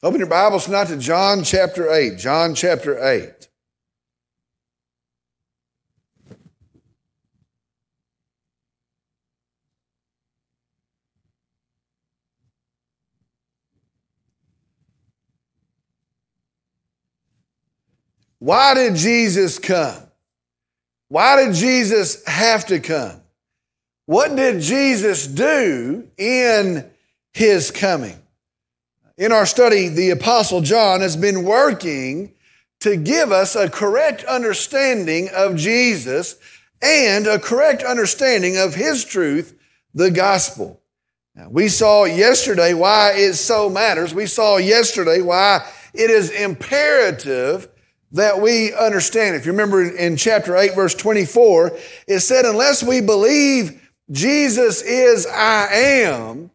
Open your Bibles now to John chapter 8. John chapter 8. Why did Jesus come? Why did Jesus have to come? What did Jesus do in his coming? In our study, the Apostle John has been working to give us a correct understanding of Jesus and a correct understanding of his truth, the gospel. Now, we saw yesterday why it so matters. We saw yesterday why it is imperative that we understand. If you remember in chapter 8, verse 24, it said, Unless we believe Jesus is I am,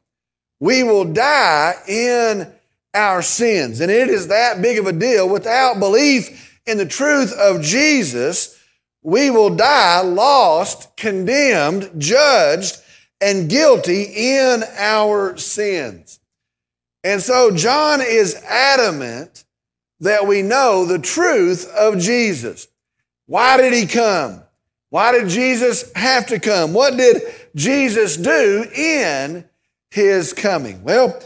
we will die in our sins. And it is that big of a deal. Without belief in the truth of Jesus, we will die lost, condemned, judged, and guilty in our sins. And so John is adamant that we know the truth of Jesus. Why did he come? Why did Jesus have to come? What did Jesus do in his coming? Well,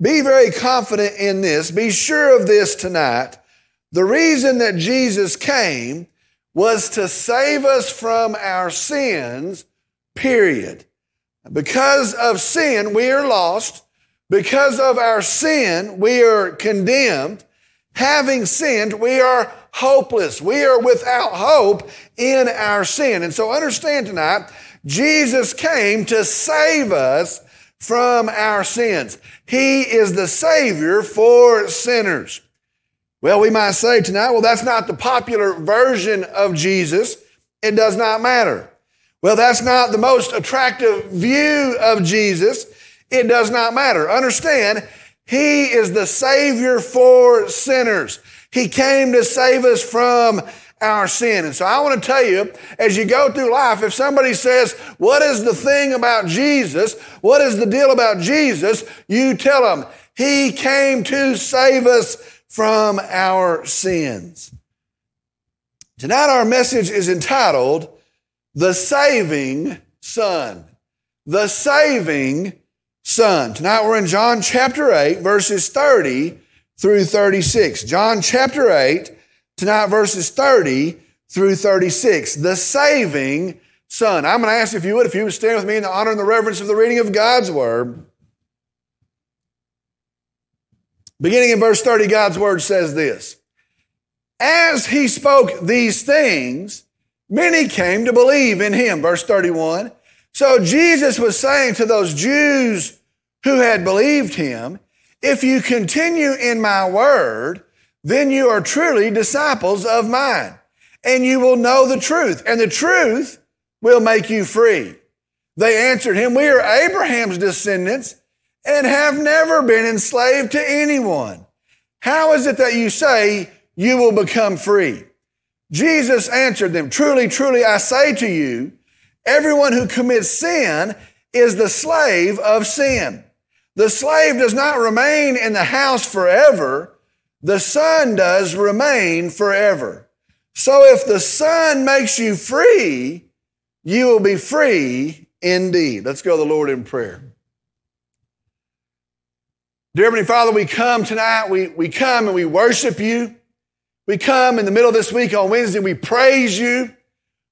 be very confident in this. Be sure of this tonight. The reason that Jesus came was to save us from our sins, period. Because of sin, we are lost. Because of our sin, we are condemned. Having sinned, we are hopeless. We are without hope in our sin. And so understand tonight, Jesus came to save us from our sins. He is the Savior for sinners. Well, we might say tonight, well, that's not the popular version of Jesus. It does not matter. Well, that's not the most attractive view of Jesus. It does not matter. Understand, He is the Savior for sinners. He came to save us from our sin. And so I want to tell you, as you go through life, if somebody says, What is the thing about Jesus? What is the deal about Jesus? You tell them, He came to save us from our sins. Tonight, our message is entitled, The Saving Son. The Saving Son. Tonight, we're in John chapter 8, verses 30 through 36. John chapter 8, tonight verses 30 through 36. The saving Son. I'm going to ask if you would, if you would stand with me in the honor and the reverence of the reading of God's Word. Beginning in verse 30, God's Word says this As he spoke these things, many came to believe in him. Verse 31. So Jesus was saying to those Jews who had believed him, If you continue in my word, then you are truly disciples of mine, and you will know the truth, and the truth will make you free. They answered him, We are Abraham's descendants and have never been enslaved to anyone. How is it that you say you will become free? Jesus answered them, Truly, truly, I say to you, everyone who commits sin is the slave of sin. The slave does not remain in the house forever the Son does remain forever. So if the Son makes you free, you will be free indeed. Let's go to the Lord in prayer. Dear Heavenly Father, we come tonight, we, we come and we worship you. We come in the middle of this week on Wednesday, we praise you.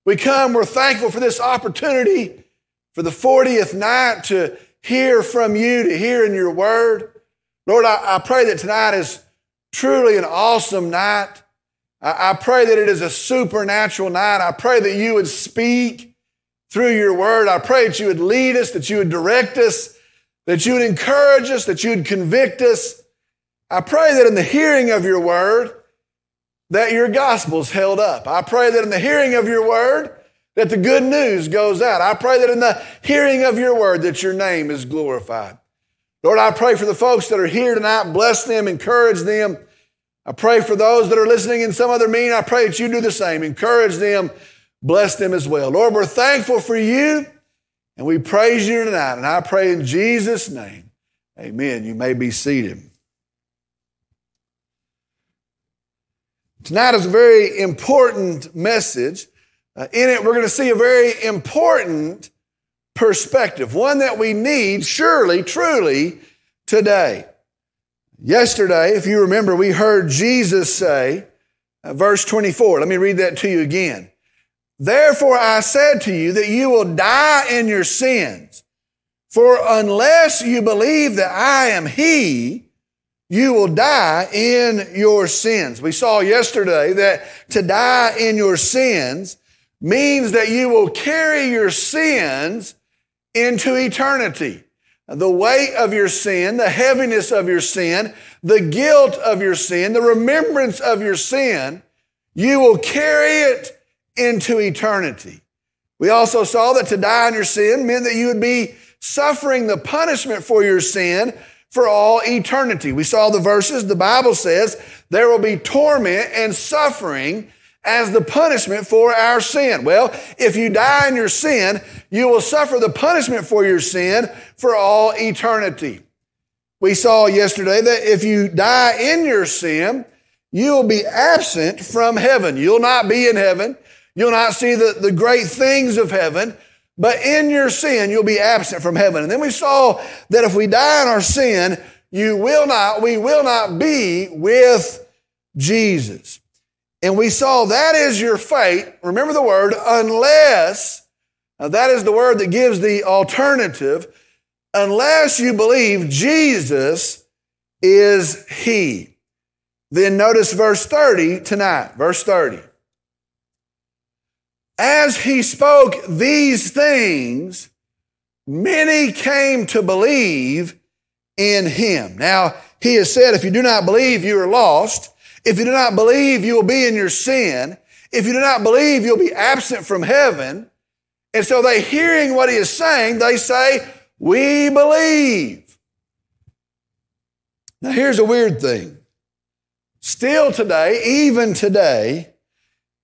We come, we're thankful for this opportunity for the 40th night to hear from you, to hear in your word. Lord, I, I pray that tonight is truly an awesome night. I, I pray that it is a supernatural night. I pray that you would speak through your word. I pray that you would lead us, that you would direct us, that you would encourage us, that you would convict us. I pray that in the hearing of your word, that your gospel's held up. I pray that in the hearing of your word, that the good news goes out. I pray that in the hearing of your word, that your name is glorified. Lord, I pray for the folks that are here tonight. Bless them, encourage them. I pray for those that are listening in some other meeting. I pray that you do the same. Encourage them, bless them as well. Lord, we're thankful for you and we praise you tonight. And I pray in Jesus' name, amen. You may be seated. Tonight is a very important message. Uh, in it, we're going to see a very important perspective, one that we need surely, truly today. Yesterday, if you remember, we heard Jesus say, uh, verse 24, let me read that to you again. Therefore, I said to you that you will die in your sins. For unless you believe that I am He, you will die in your sins. We saw yesterday that to die in your sins means that you will carry your sins into eternity. The weight of your sin, the heaviness of your sin, the guilt of your sin, the remembrance of your sin, you will carry it into eternity. We also saw that to die in your sin meant that you would be suffering the punishment for your sin for all eternity. We saw the verses, the Bible says there will be torment and suffering as the punishment for our sin. Well, if you die in your sin, you will suffer the punishment for your sin for all eternity. We saw yesterday that if you die in your sin, you will be absent from heaven. You'll not be in heaven. You'll not see the, the great things of heaven. But in your sin, you'll be absent from heaven. And then we saw that if we die in our sin, you will not, we will not be with Jesus. And we saw that is your fate. Remember the word, unless, that is the word that gives the alternative, unless you believe Jesus is He. Then notice verse 30 tonight. Verse 30. As he spoke these things, many came to believe in him. Now, he has said, if you do not believe, you are lost. If you do not believe, you will be in your sin. If you do not believe, you'll be absent from heaven. And so they hearing what he is saying, they say, we believe. Now here's a weird thing. Still today, even today,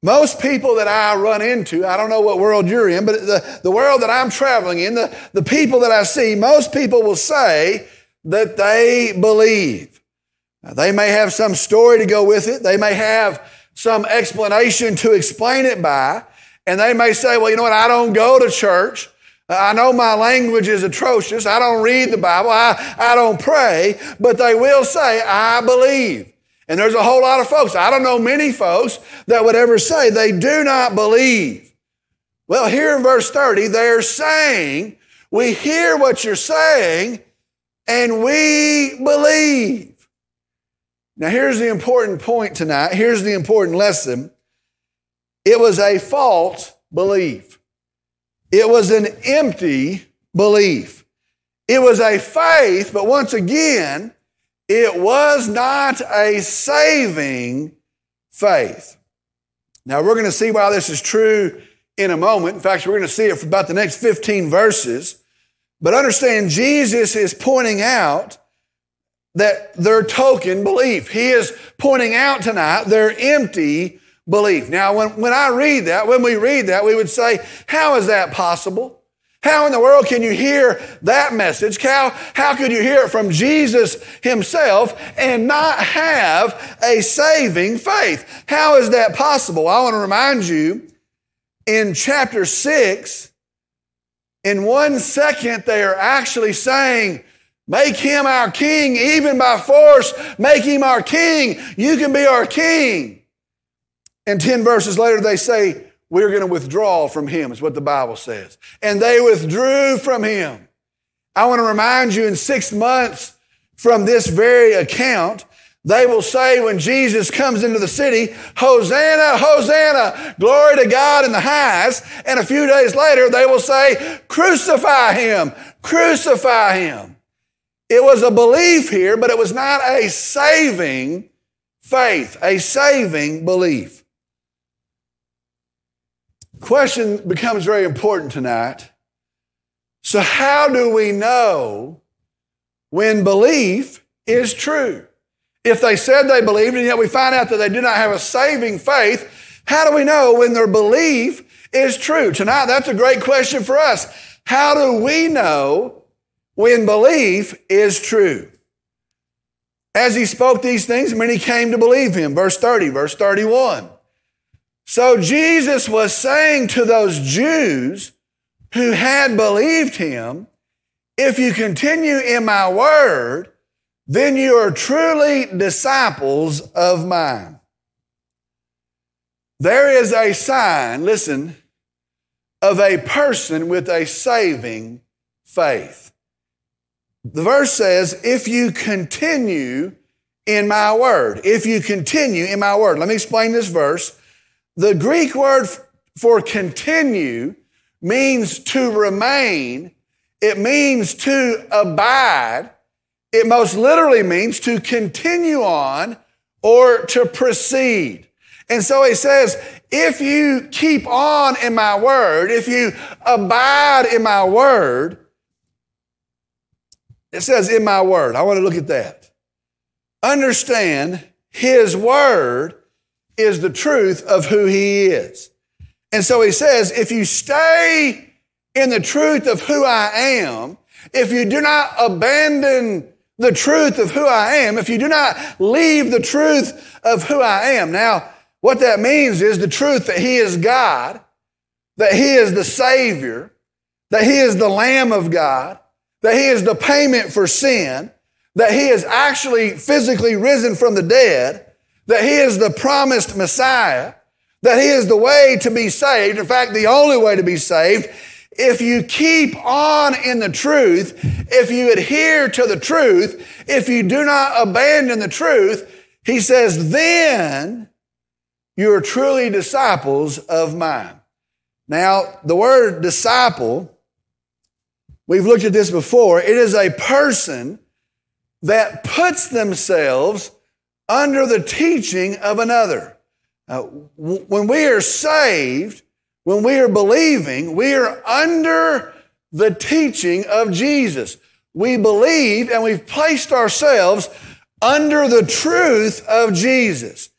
most people that I run into, I don't know what world you're in, but the, the world that I'm traveling in, the, the people that I see, most people will say that they believe. Now, they may have some story to go with it. They may have some explanation to explain it by. And they may say, well, you know what? I don't go to church. I know my language is atrocious. I don't read the Bible. I, I don't pray. But they will say, I believe. And there's a whole lot of folks, I don't know many folks that would ever say they do not believe. Well, here in verse 30, they're saying, we hear what you're saying and we believe. Now, here's the important point tonight. Here's the important lesson. It was a false belief. It was an empty belief. It was a faith, but once again, it was not a saving faith. Now, we're going to see why this is true in a moment. In fact, we're going to see it for about the next 15 verses. But understand, Jesus is pointing out that their token belief. He is pointing out tonight their empty belief. Now, when, when I read that, when we read that, we would say, how is that possible? How in the world can you hear that message? How, how could you hear it from Jesus himself and not have a saving faith? How is that possible? I want to remind you in chapter 6, in one second, they are actually saying, Make him our king, even by force. Make him our king. You can be our king. And 10 verses later, they say, we're going to withdraw from him, is what the Bible says. And they withdrew from him. I want to remind you in six months from this very account, they will say when Jesus comes into the city, Hosanna, Hosanna, glory to God in the highest. And a few days later, they will say, crucify him, crucify him. It was a belief here, but it was not a saving faith, a saving belief. Question becomes very important tonight. So, how do we know when belief is true? If they said they believed and yet we find out that they do not have a saving faith, how do we know when their belief is true? Tonight, that's a great question for us. How do we know when belief is true? As he spoke these things, many came to believe him. Verse 30, verse 31. So Jesus was saying to those Jews who had believed him, if you continue in my word, then you are truly disciples of mine. There is a sign, listen, of a person with a saving faith. The verse says, if you continue in my word, if you continue in my word. Let me explain this verse. The Greek word for continue means to remain, it means to abide, it most literally means to continue on or to proceed. And so he says, if you keep on in my word, if you abide in my word, it says in my word. I want to look at that. Understand his word is the truth of who he is. And so he says, if you stay in the truth of who I am, if you do not abandon the truth of who I am, if you do not leave the truth of who I am. Now, what that means is the truth that He is God, that He is the Savior, that He is the Lamb of God, that He is the payment for sin, that He is actually physically risen from the dead, that He is the promised Messiah, that He is the way to be saved. In fact, the only way to be saved. If you keep on in the truth, if you adhere to the truth, if you do not abandon the truth, He says, then you are truly disciples of mine. Now, the word disciple, we've looked at this before. It is a person that puts themselves under the teaching of another. Uh, when we are saved, when we are believing, we are under the teaching of Jesus. We believe and we've placed ourselves under the truth of Jesus.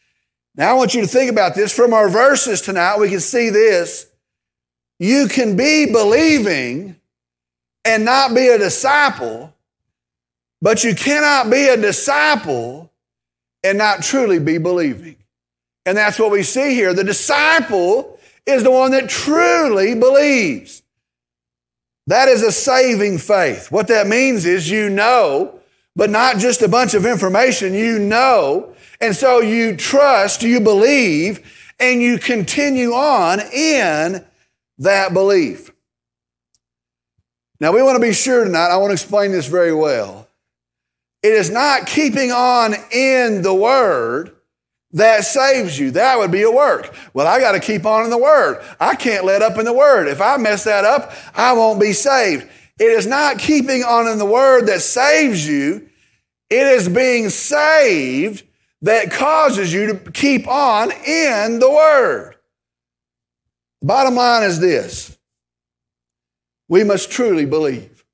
Now, I want you to think about this. From our verses tonight, we can see this. You can be believing and not be a disciple, but you cannot be a disciple and not truly be believing. And that's what we see here. The disciple is the one that truly believes. That is a saving faith. What that means is you know, but not just a bunch of information, you know and so you trust, you believe, and you continue on in that belief. Now, we want to be sure tonight, I want to explain this very well. It is not keeping on in the Word that saves you. That would be a work. Well, I got to keep on in the Word. I can't let up in the Word. If I mess that up, I won't be saved. It is not keeping on in the Word that saves you. It is being saved that causes you to keep on in the Word. Bottom line is this we must truly believe.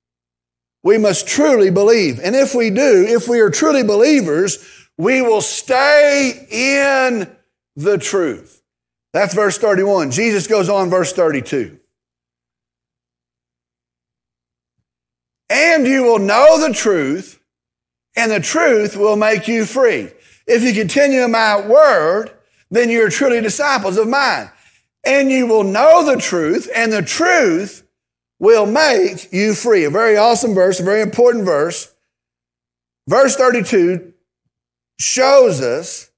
We must truly believe. And if we do, if we are truly believers, we will stay in the truth. That's verse 31. Jesus goes on, verse 32. And you will know the truth, and the truth will make you free. If you continue in my word, then you're truly disciples of mine. And you will know the truth, and the truth will make you free. A very awesome verse, a very important verse. Verse 32 shows us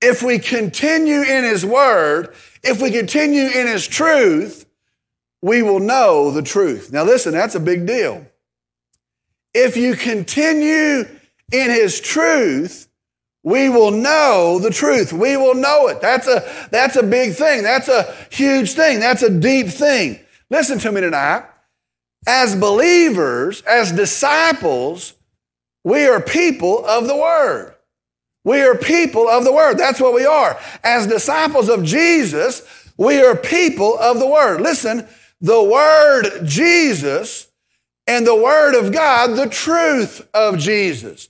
if we continue in his word, if we continue in his truth, we will know the truth. Now, listen, that's a big deal. If you continue in his truth, we will know the truth. We will know it. That's a, that's a big thing. That's a huge thing. That's a deep thing. Listen to me tonight. As believers, as disciples, we are people of the Word. We are people of the Word. That's what we are. As disciples of Jesus, we are people of the Word. Listen, the Word Jesus and the Word of God, the truth of Jesus.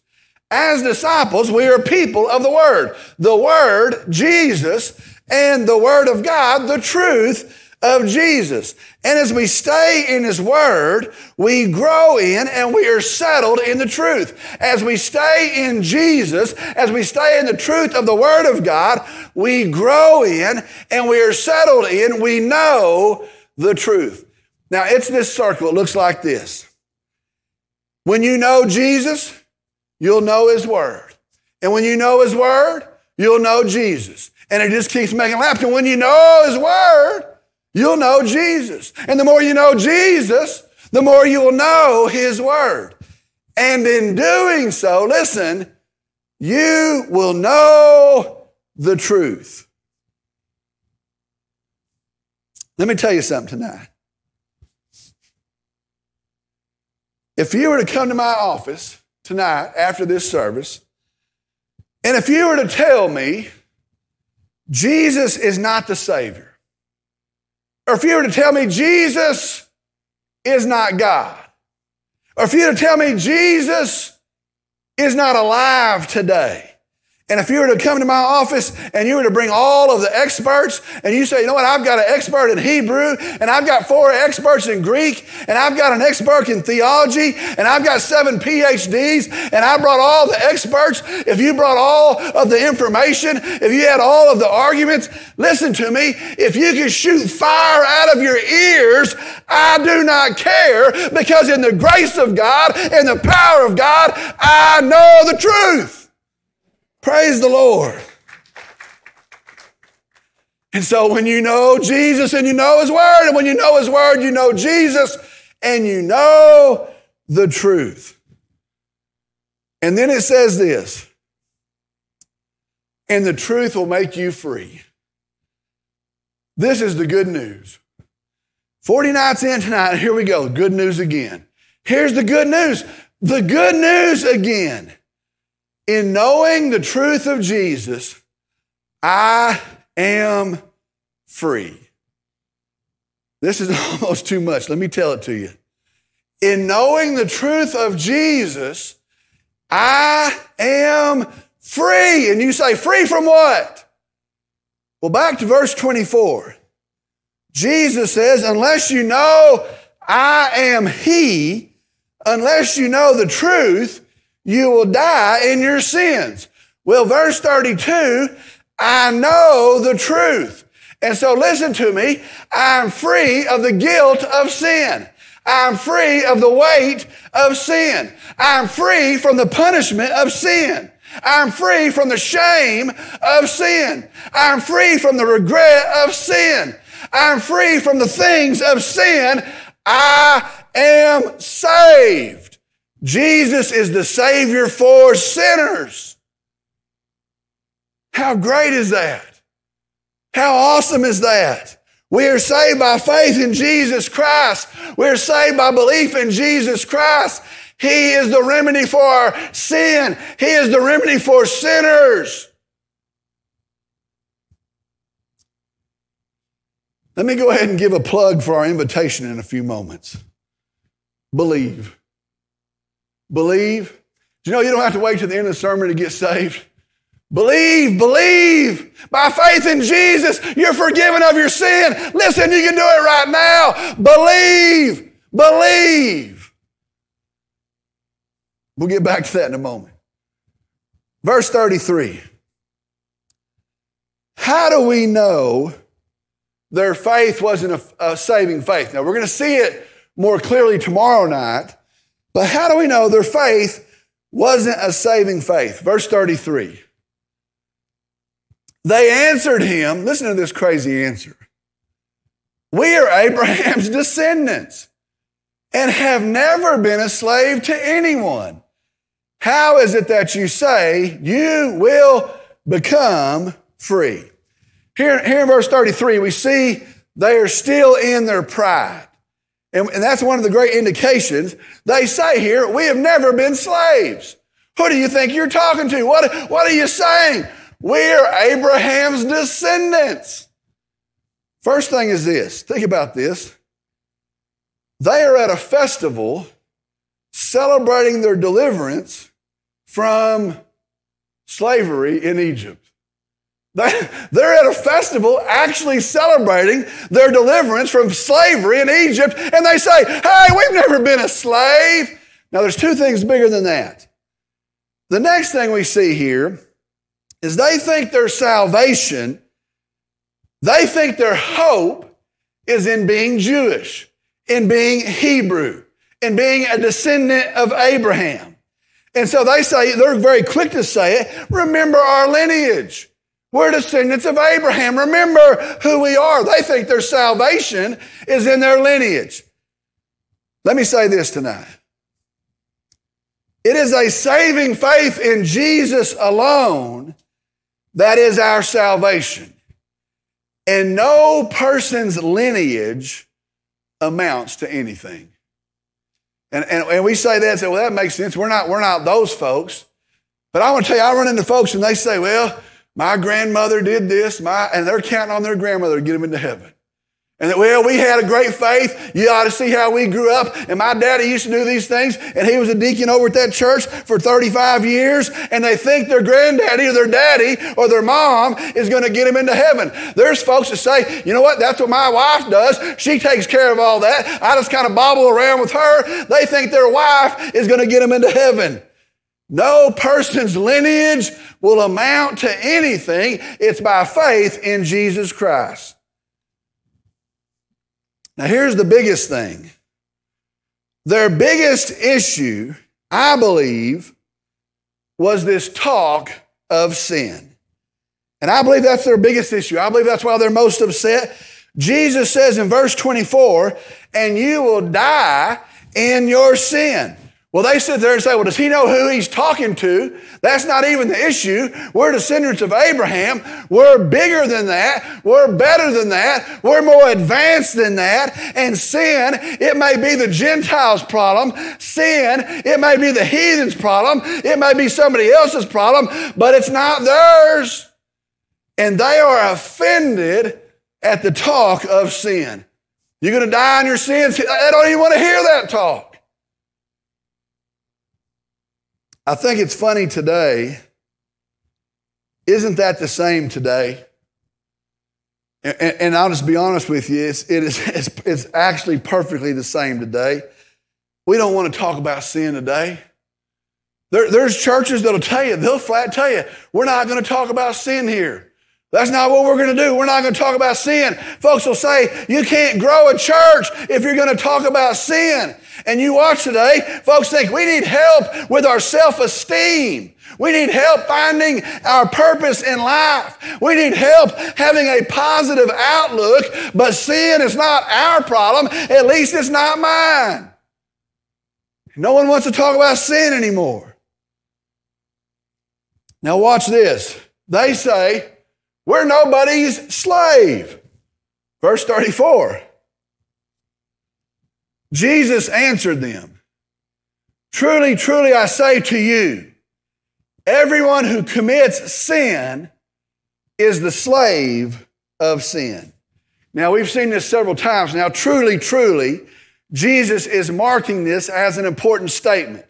As disciples, we are people of the Word. The Word, Jesus, and the Word of God, the truth of Jesus. And as we stay in His Word, we grow in and we are settled in the truth. As we stay in Jesus, as we stay in the truth of the Word of God, we grow in and we are settled in. We know the truth. Now, it's this circle. It looks like this. When you know Jesus, you'll know His Word. And when you know His Word, you'll know Jesus. And it just keeps making laps. And when you know His Word, you'll know Jesus. And the more you know Jesus, the more you will know His Word. And in doing so, listen, you will know the truth. Let me tell you something tonight. If you were to come to my office tonight after this service, and if you were to tell me Jesus is not the Savior, or if you were to tell me Jesus is not God, or if you were to tell me Jesus is not alive today, and if you were to come to my office and you were to bring all of the experts and you say, you know what, I've got an expert in Hebrew and I've got four experts in Greek and I've got an expert in theology and I've got seven PhDs and I brought all the experts. If you brought all of the information, if you had all of the arguments, listen to me. If you could shoot fire out of your ears, I do not care because in the grace of God and the power of God, I know the truth. Praise the Lord. And so when you know Jesus and you know His Word, and when you know His Word, you know Jesus and you know the truth. And then it says this, and the truth will make you free. This is the good news. 40 nights in tonight, here we go. Good news again. Here's the good news. The good news again in knowing the truth of Jesus, I am free. This is almost too much. Let me tell it to you. In knowing the truth of Jesus, I am free. And you say, free from what? Well, back to verse 24. Jesus says, unless you know I am He, unless you know the truth, you will die in your sins. Well, verse 32, I know the truth. And so listen to me. I'm free of the guilt of sin. I'm free of the weight of sin. I'm free from the punishment of sin. I'm free from the shame of sin. I'm free from the regret of sin. I'm free from the things of sin. I am saved. Jesus is the Savior for sinners. How great is that? How awesome is that? We are saved by faith in Jesus Christ. We're saved by belief in Jesus Christ. He is the remedy for our sin. He is the remedy for sinners. Let me go ahead and give a plug for our invitation in a few moments. Believe. Believe. You know you don't have to wait to the end of the sermon to get saved? Believe, believe. By faith in Jesus, you're forgiven of your sin. Listen, you can do it right now. Believe, believe. We'll get back to that in a moment. Verse 33. How do we know their faith wasn't a, a saving faith? Now, we're going to see it more clearly tomorrow night. But how do we know their faith wasn't a saving faith? Verse 33. They answered him, listen to this crazy answer. We are Abraham's descendants and have never been a slave to anyone. How is it that you say you will become free? Here, here in verse 33, we see they are still in their pride. And, and that's one of the great indications. They say here, we have never been slaves. Who do you think you're talking to? What, what are you saying? We're Abraham's descendants. First thing is this think about this. They are at a festival celebrating their deliverance from slavery in Egypt. They're at a festival actually celebrating their deliverance from slavery in Egypt, and they say, Hey, we've never been a slave. Now, there's two things bigger than that. The next thing we see here is they think their salvation, they think their hope is in being Jewish, in being Hebrew, in being a descendant of Abraham. And so they say, they're very quick to say it, remember our lineage. We're descendants of Abraham. Remember who we are. They think their salvation is in their lineage. Let me say this tonight. It is a saving faith in Jesus alone that is our salvation. And no person's lineage amounts to anything. And, and, and we say that, say, well, that makes sense. We're not, we're not those folks. But I want to tell you, I run into folks and they say, well, my grandmother did this, my, and they're counting on their grandmother to get them into heaven. And that, well, we had a great faith. You ought to see how we grew up. And my daddy used to do these things, and he was a deacon over at that church for 35 years, and they think their granddaddy or their daddy or their mom is going to get them into heaven. There's folks that say, you know what, that's what my wife does. She takes care of all that. I just kind of bobble around with her. They think their wife is going to get them into heaven. No person's lineage will amount to anything. It's by faith in Jesus Christ. Now, here's the biggest thing their biggest issue, I believe, was this talk of sin. And I believe that's their biggest issue. I believe that's why they're most upset. Jesus says in verse 24, and you will die in your sin. Well, they sit there and say, well, does he know who he's talking to? That's not even the issue. We're descendants of Abraham. We're bigger than that. We're better than that. We're more advanced than that. And sin, it may be the Gentiles' problem. Sin, it may be the heathen's problem. It may be somebody else's problem, but it's not theirs. And they are offended at the talk of sin. You're going to die in your sins. They don't even want to hear that talk. I think it's funny today. Isn't that the same today? And, and I'll just be honest with you, it's, it is, it's, it's actually perfectly the same today. We don't want to talk about sin today. There, there's churches that'll tell you, they'll flat tell you, we're not going to talk about sin here. That's not what we're going to do. We're not going to talk about sin. Folks will say, you can't grow a church if you're going to talk about sin. And you watch today, folks think we need help with our self-esteem. We need help finding our purpose in life. We need help having a positive outlook, but sin is not our problem. At least it's not mine. No one wants to talk about sin anymore. Now watch this. They say, we're nobody's slave. Verse 34. Jesus answered them, Truly, truly, I say to you, everyone who commits sin is the slave of sin. Now, we've seen this several times. Now, truly, truly, Jesus is marking this as an important statement.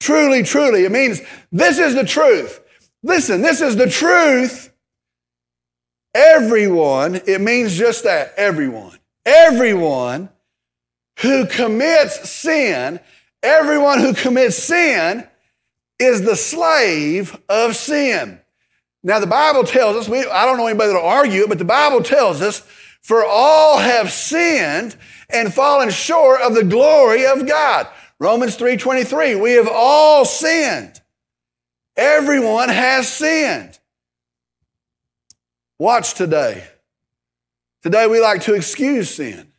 Truly, truly, it means this is the truth. Listen, this is the truth Everyone, it means just that, everyone. Everyone who commits sin, everyone who commits sin is the slave of sin. Now, the Bible tells us, we, I don't know anybody that'll argue it, but the Bible tells us, for all have sinned and fallen short of the glory of God. Romans 3.23, we have all sinned. Everyone has sinned. Watch today. Today we like to excuse sin.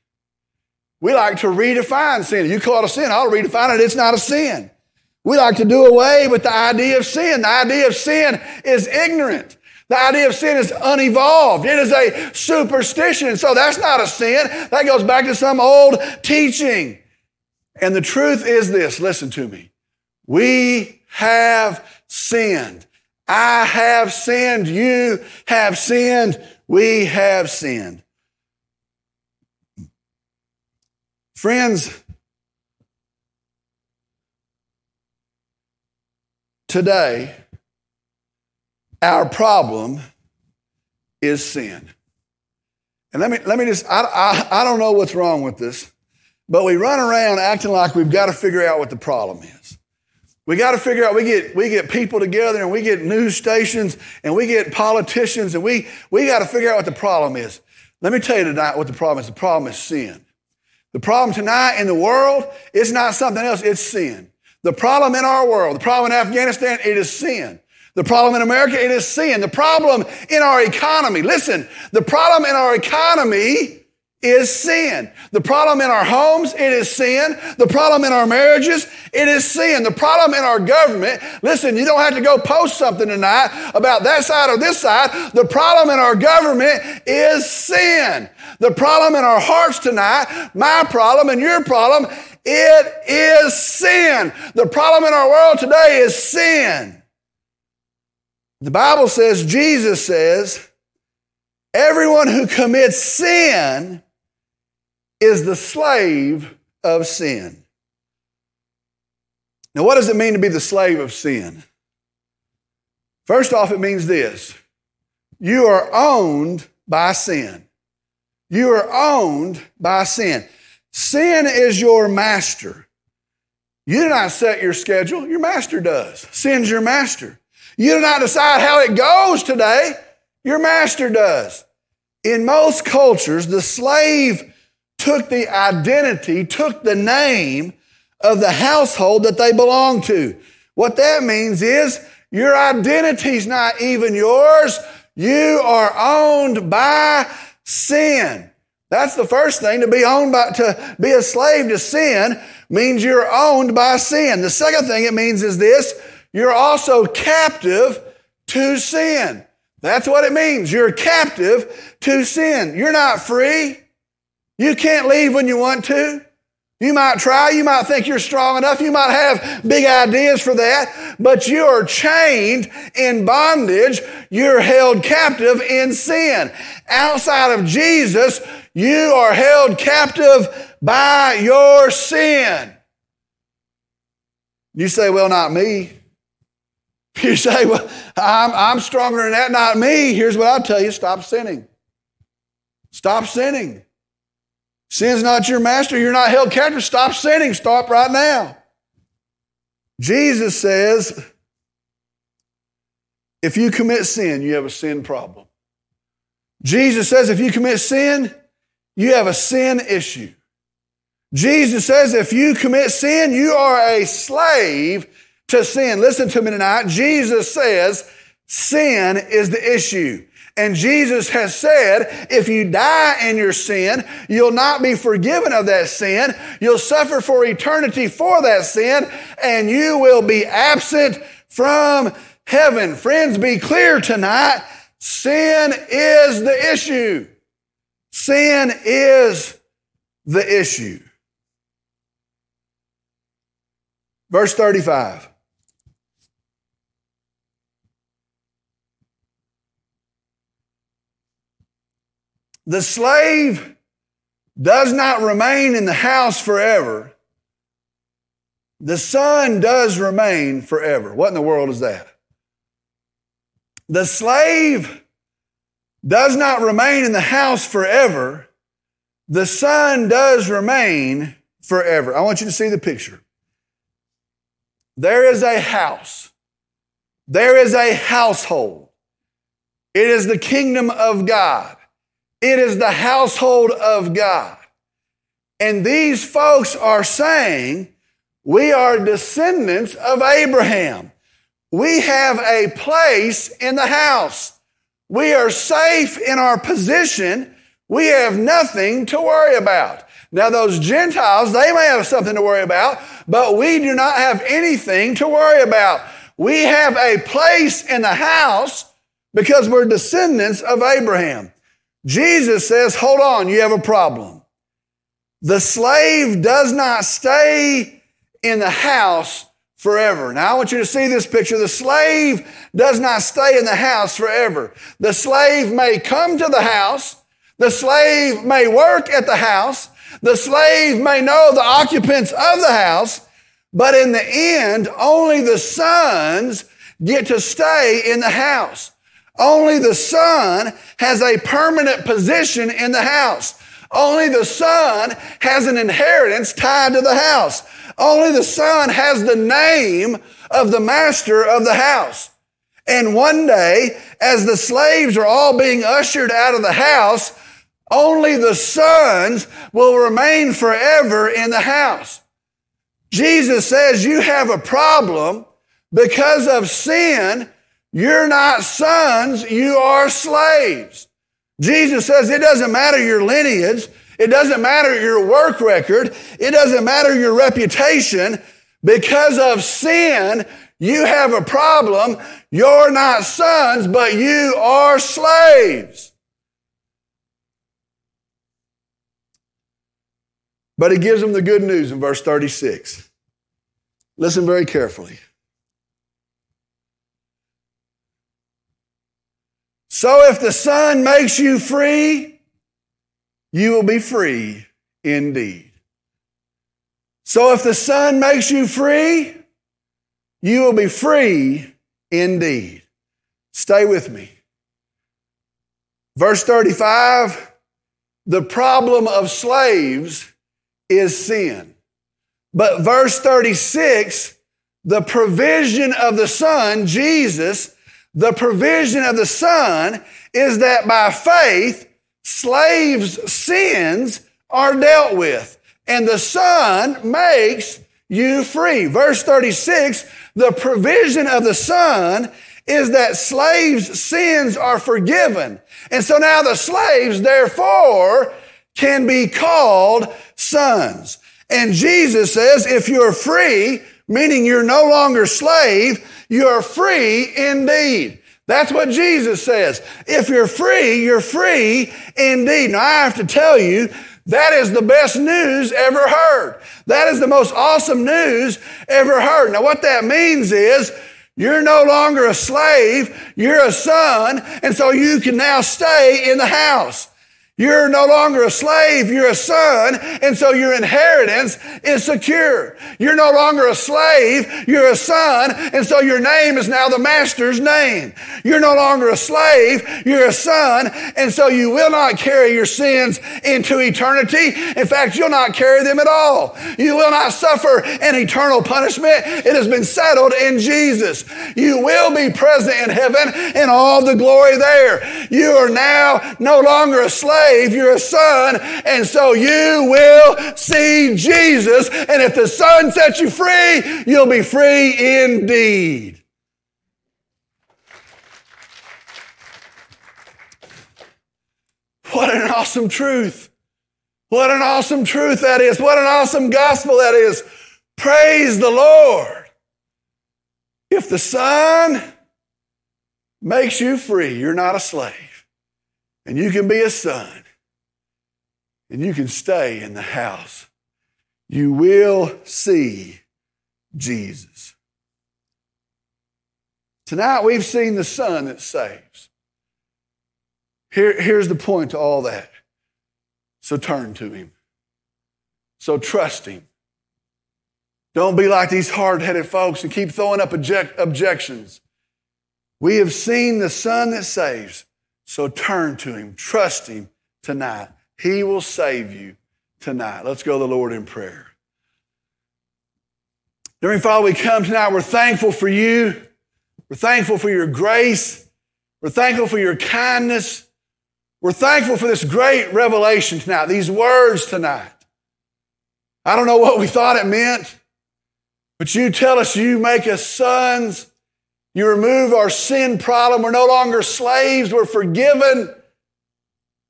We like to redefine sin. You call it a sin, I'll redefine it. It's not a sin. We like to do away with the idea of sin. The idea of sin is ignorant. The idea of sin is unevolved. It is a superstition. So that's not a sin. That goes back to some old teaching. And the truth is this listen to me. We have sinned. I have sinned. You have sinned. We have sinned. Friends, today, our problem is sin. And let me, let me just, I, I, I don't know what's wrong with this, but we run around acting like we've got to figure out what the problem is. We got to figure out, we get, we get people together and we get news stations and we get politicians and we, we got to figure out what the problem is. Let me tell you tonight what the problem is. The problem is sin. The problem tonight in the world is not something else, it's sin. The problem in our world, the problem in Afghanistan, it is sin. The problem in America, it is sin. The problem in our economy, listen, the problem in our economy is sin. The problem in our homes, it is sin. The problem in our marriages, it is sin. The problem in our government, listen, you don't have to go post something tonight about that side or this side. The problem in our government is sin. The problem in our hearts tonight, my problem and your problem, it is sin. The problem in our world today is sin. The Bible says, Jesus says, everyone who commits sin is the slave of sin. Now, what does it mean to be the slave of sin? First off, it means this you are owned by sin. You are owned by sin. Sin is your master. You do not set your schedule, your master does. Sin's your master. You do not decide how it goes today. Your master does. In most cultures, the slave took the identity, took the name of the household that they belong to. What that means is your identity's not even yours. You are owned by sin. That's the first thing to be owned by, to be a slave to sin means you're owned by sin. The second thing it means is this you're also captive to sin. That's what it means. You're captive to sin. You're not free. You can't leave when you want to. You might try, you might think you're strong enough, you might have big ideas for that, but you are chained in bondage. You're held captive in sin. Outside of Jesus, you are held captive by your sin. You say, well, not me. You say, well, I'm, I'm stronger than that, not me. Here's what I'll tell you stop sinning. Stop sinning. Sin's not your master. You're not held captive. Stop sinning. Stop right now. Jesus says, if you commit sin, you have a sin problem. Jesus says, if you commit sin, you have a sin issue. Jesus says, if you commit sin, you are a slave to sin. Listen to me tonight. Jesus says sin is the issue. And Jesus has said, if you die in your sin, you'll not be forgiven of that sin. You'll suffer for eternity for that sin, and you will be absent from heaven. Friends, be clear tonight. Sin is the issue. Sin is the issue. Verse 35. The slave does not remain in the house forever. The son does remain forever. What in the world is that? The slave does not remain in the house forever. The son does remain forever. I want you to see the picture. There is a house. There is a household. It is the kingdom of God. It is the household of God. And these folks are saying, we are descendants of Abraham. We have a place in the house. We are safe in our position. We have nothing to worry about. Now, those Gentiles, they may have something to worry about, but we do not have anything to worry about. We have a place in the house because we're descendants of Abraham. Jesus says, hold on, you have a problem. The slave does not stay in the house forever. Now I want you to see this picture. The slave does not stay in the house forever. The slave may come to the house. The slave may work at the house. The slave may know the occupants of the house. But in the end, only the sons get to stay in the house. Only the son has a permanent position in the house. Only the son has an inheritance tied to the house. Only the son has the name of the master of the house. And one day, as the slaves are all being ushered out of the house, only the sons will remain forever in the house. Jesus says you have a problem because of sin. You're not sons, you are slaves. Jesus says it doesn't matter your lineage. It doesn't matter your work record. It doesn't matter your reputation. Because of sin, you have a problem. You're not sons, but you are slaves. But he gives them the good news in verse 36. Listen very carefully. So if the Son makes you free, you will be free indeed. So if the Son makes you free, you will be free indeed. Stay with me. Verse 35 the problem of slaves is sin. But verse 36 the provision of the Son, Jesus, the provision of the Son is that by faith, slaves' sins are dealt with, and the Son makes you free. Verse 36 the provision of the Son is that slaves' sins are forgiven. And so now the slaves, therefore, can be called sons. And Jesus says, if you're free, meaning you're no longer slave, you're free indeed. That's what Jesus says. If you're free, you're free indeed. Now I have to tell you, that is the best news ever heard. That is the most awesome news ever heard. Now, what that means is you're no longer a slave, you're a son, and so you can now stay in the house. You're no longer a slave, you're a son, and so your inheritance is secure. You're no longer a slave, you're a son, and so your name is now the master's name. You're no longer a slave, you're a son, and so you will not carry your sins into eternity. In fact, you'll not carry them at all. You will not suffer an eternal punishment. It has been settled in Jesus. You will be present in heaven in all the glory there. You are now no longer a slave slave, you're a son, and so you will see Jesus. And if the Son sets you free, you'll be free indeed. What an awesome truth. What an awesome truth that is. What an awesome gospel that is. Praise the Lord. If the Son makes you free, you're not a slave. And you can be a son. And you can stay in the house. You will see Jesus. Tonight we've seen the Son that saves. Here, here's the point to all that. So turn to Him. So trust Him. Don't be like these hard headed folks and keep throwing up object, objections. We have seen the Son that saves. So turn to Him, trust Him tonight. He will save you tonight. Let's go to the Lord in prayer. Dear Father, we come tonight. We're thankful for you. We're thankful for your grace. We're thankful for your kindness. We're thankful for this great revelation tonight, these words tonight. I don't know what we thought it meant, but you tell us you make us sons you remove our sin problem. We're no longer slaves. We're forgiven.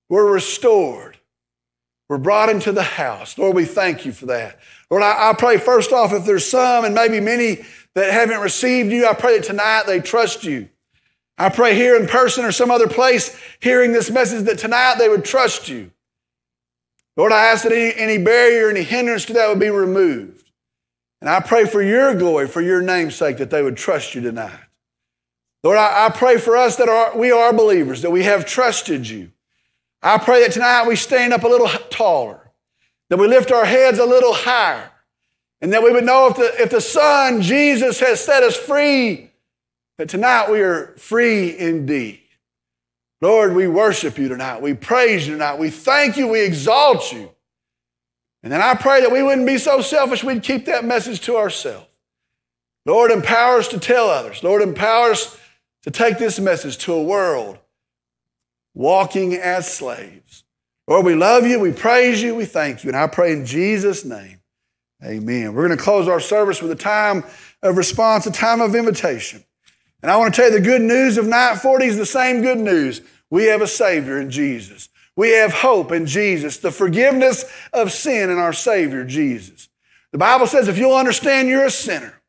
We're restored. We're brought into the house. Lord, we thank you for that. Lord, I, I, pray first off, if there's some and maybe many that haven't received you, I pray that tonight they trust you. I pray here in person or some other place hearing this message that tonight they would trust you. Lord, I ask that any, any barrier, any hindrance to that would be removed. And I pray for your glory, for your name's sake, that they would trust you tonight. Lord, I, I pray for us that are, we are believers, that we have trusted you. I pray that tonight we stand up a little taller, that we lift our heads a little higher, and that we would know if the, if the Son, Jesus, has set us free, that tonight we are free indeed. Lord, we worship you tonight. We praise you tonight. We thank you. We exalt you. And then I pray that we wouldn't be so selfish, we'd keep that message to ourselves. Lord, empower us to tell others. Lord, empower us to take this message to a world walking as slaves. Lord, we love you, we praise you, we thank you. And I pray in Jesus' name, amen. We're going to close our service with a time of response, a time of invitation. And I want to tell you the good news of night 40 is the same good news. We have a Savior in Jesus. We have hope in Jesus, the forgiveness of sin in our Savior, Jesus. The Bible says if you'll understand you're a sinner,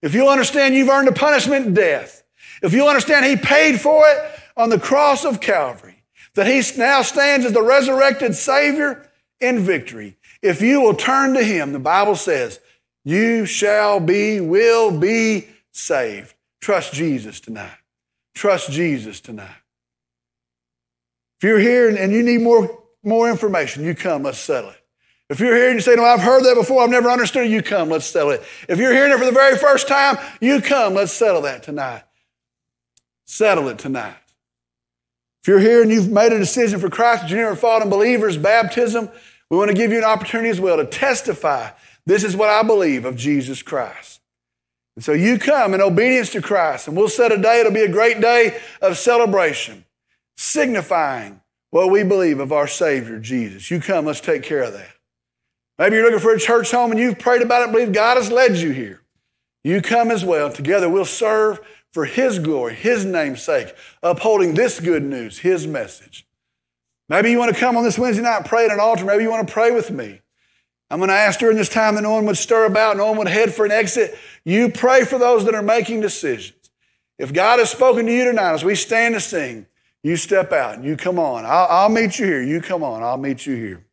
if you'll understand you've earned a punishment death, if you'll understand He paid for it on the cross of Calvary, that He now stands as the resurrected Savior in victory. If you will turn to Him, the Bible says, you shall be, will be saved. Trust Jesus tonight. Trust Jesus tonight. If you're here and you need more, more information, you come, let's settle it. If you're here and you say, No, I've heard that before, I've never understood it, you come, let's settle it. If you're hearing it for the very first time, you come, let's settle that tonight. Settle it tonight. If you're here and you've made a decision for Christ, you never fought in believers' baptism, we want to give you an opportunity as well to testify. This is what I believe of Jesus Christ. And so you come in obedience to Christ, and we'll set a day. It'll be a great day of celebration, signifying what we believe of our Savior, Jesus. You come, let's take care of that. Maybe you're looking for a church home and you've prayed about it believe God has led you here. You come as well. Together we'll serve for His glory, His name's sake, upholding this good news, His message. Maybe you want to come on this Wednesday night, and pray at an altar. Maybe you want to pray with me. I'm going to ask during this time that no one would stir about, no one would head for an exit. You pray for those that are making decisions. If God has spoken to you tonight as we stand to sing, you step out and you come on. I'll, I'll meet you here. You come on. I'll meet you here.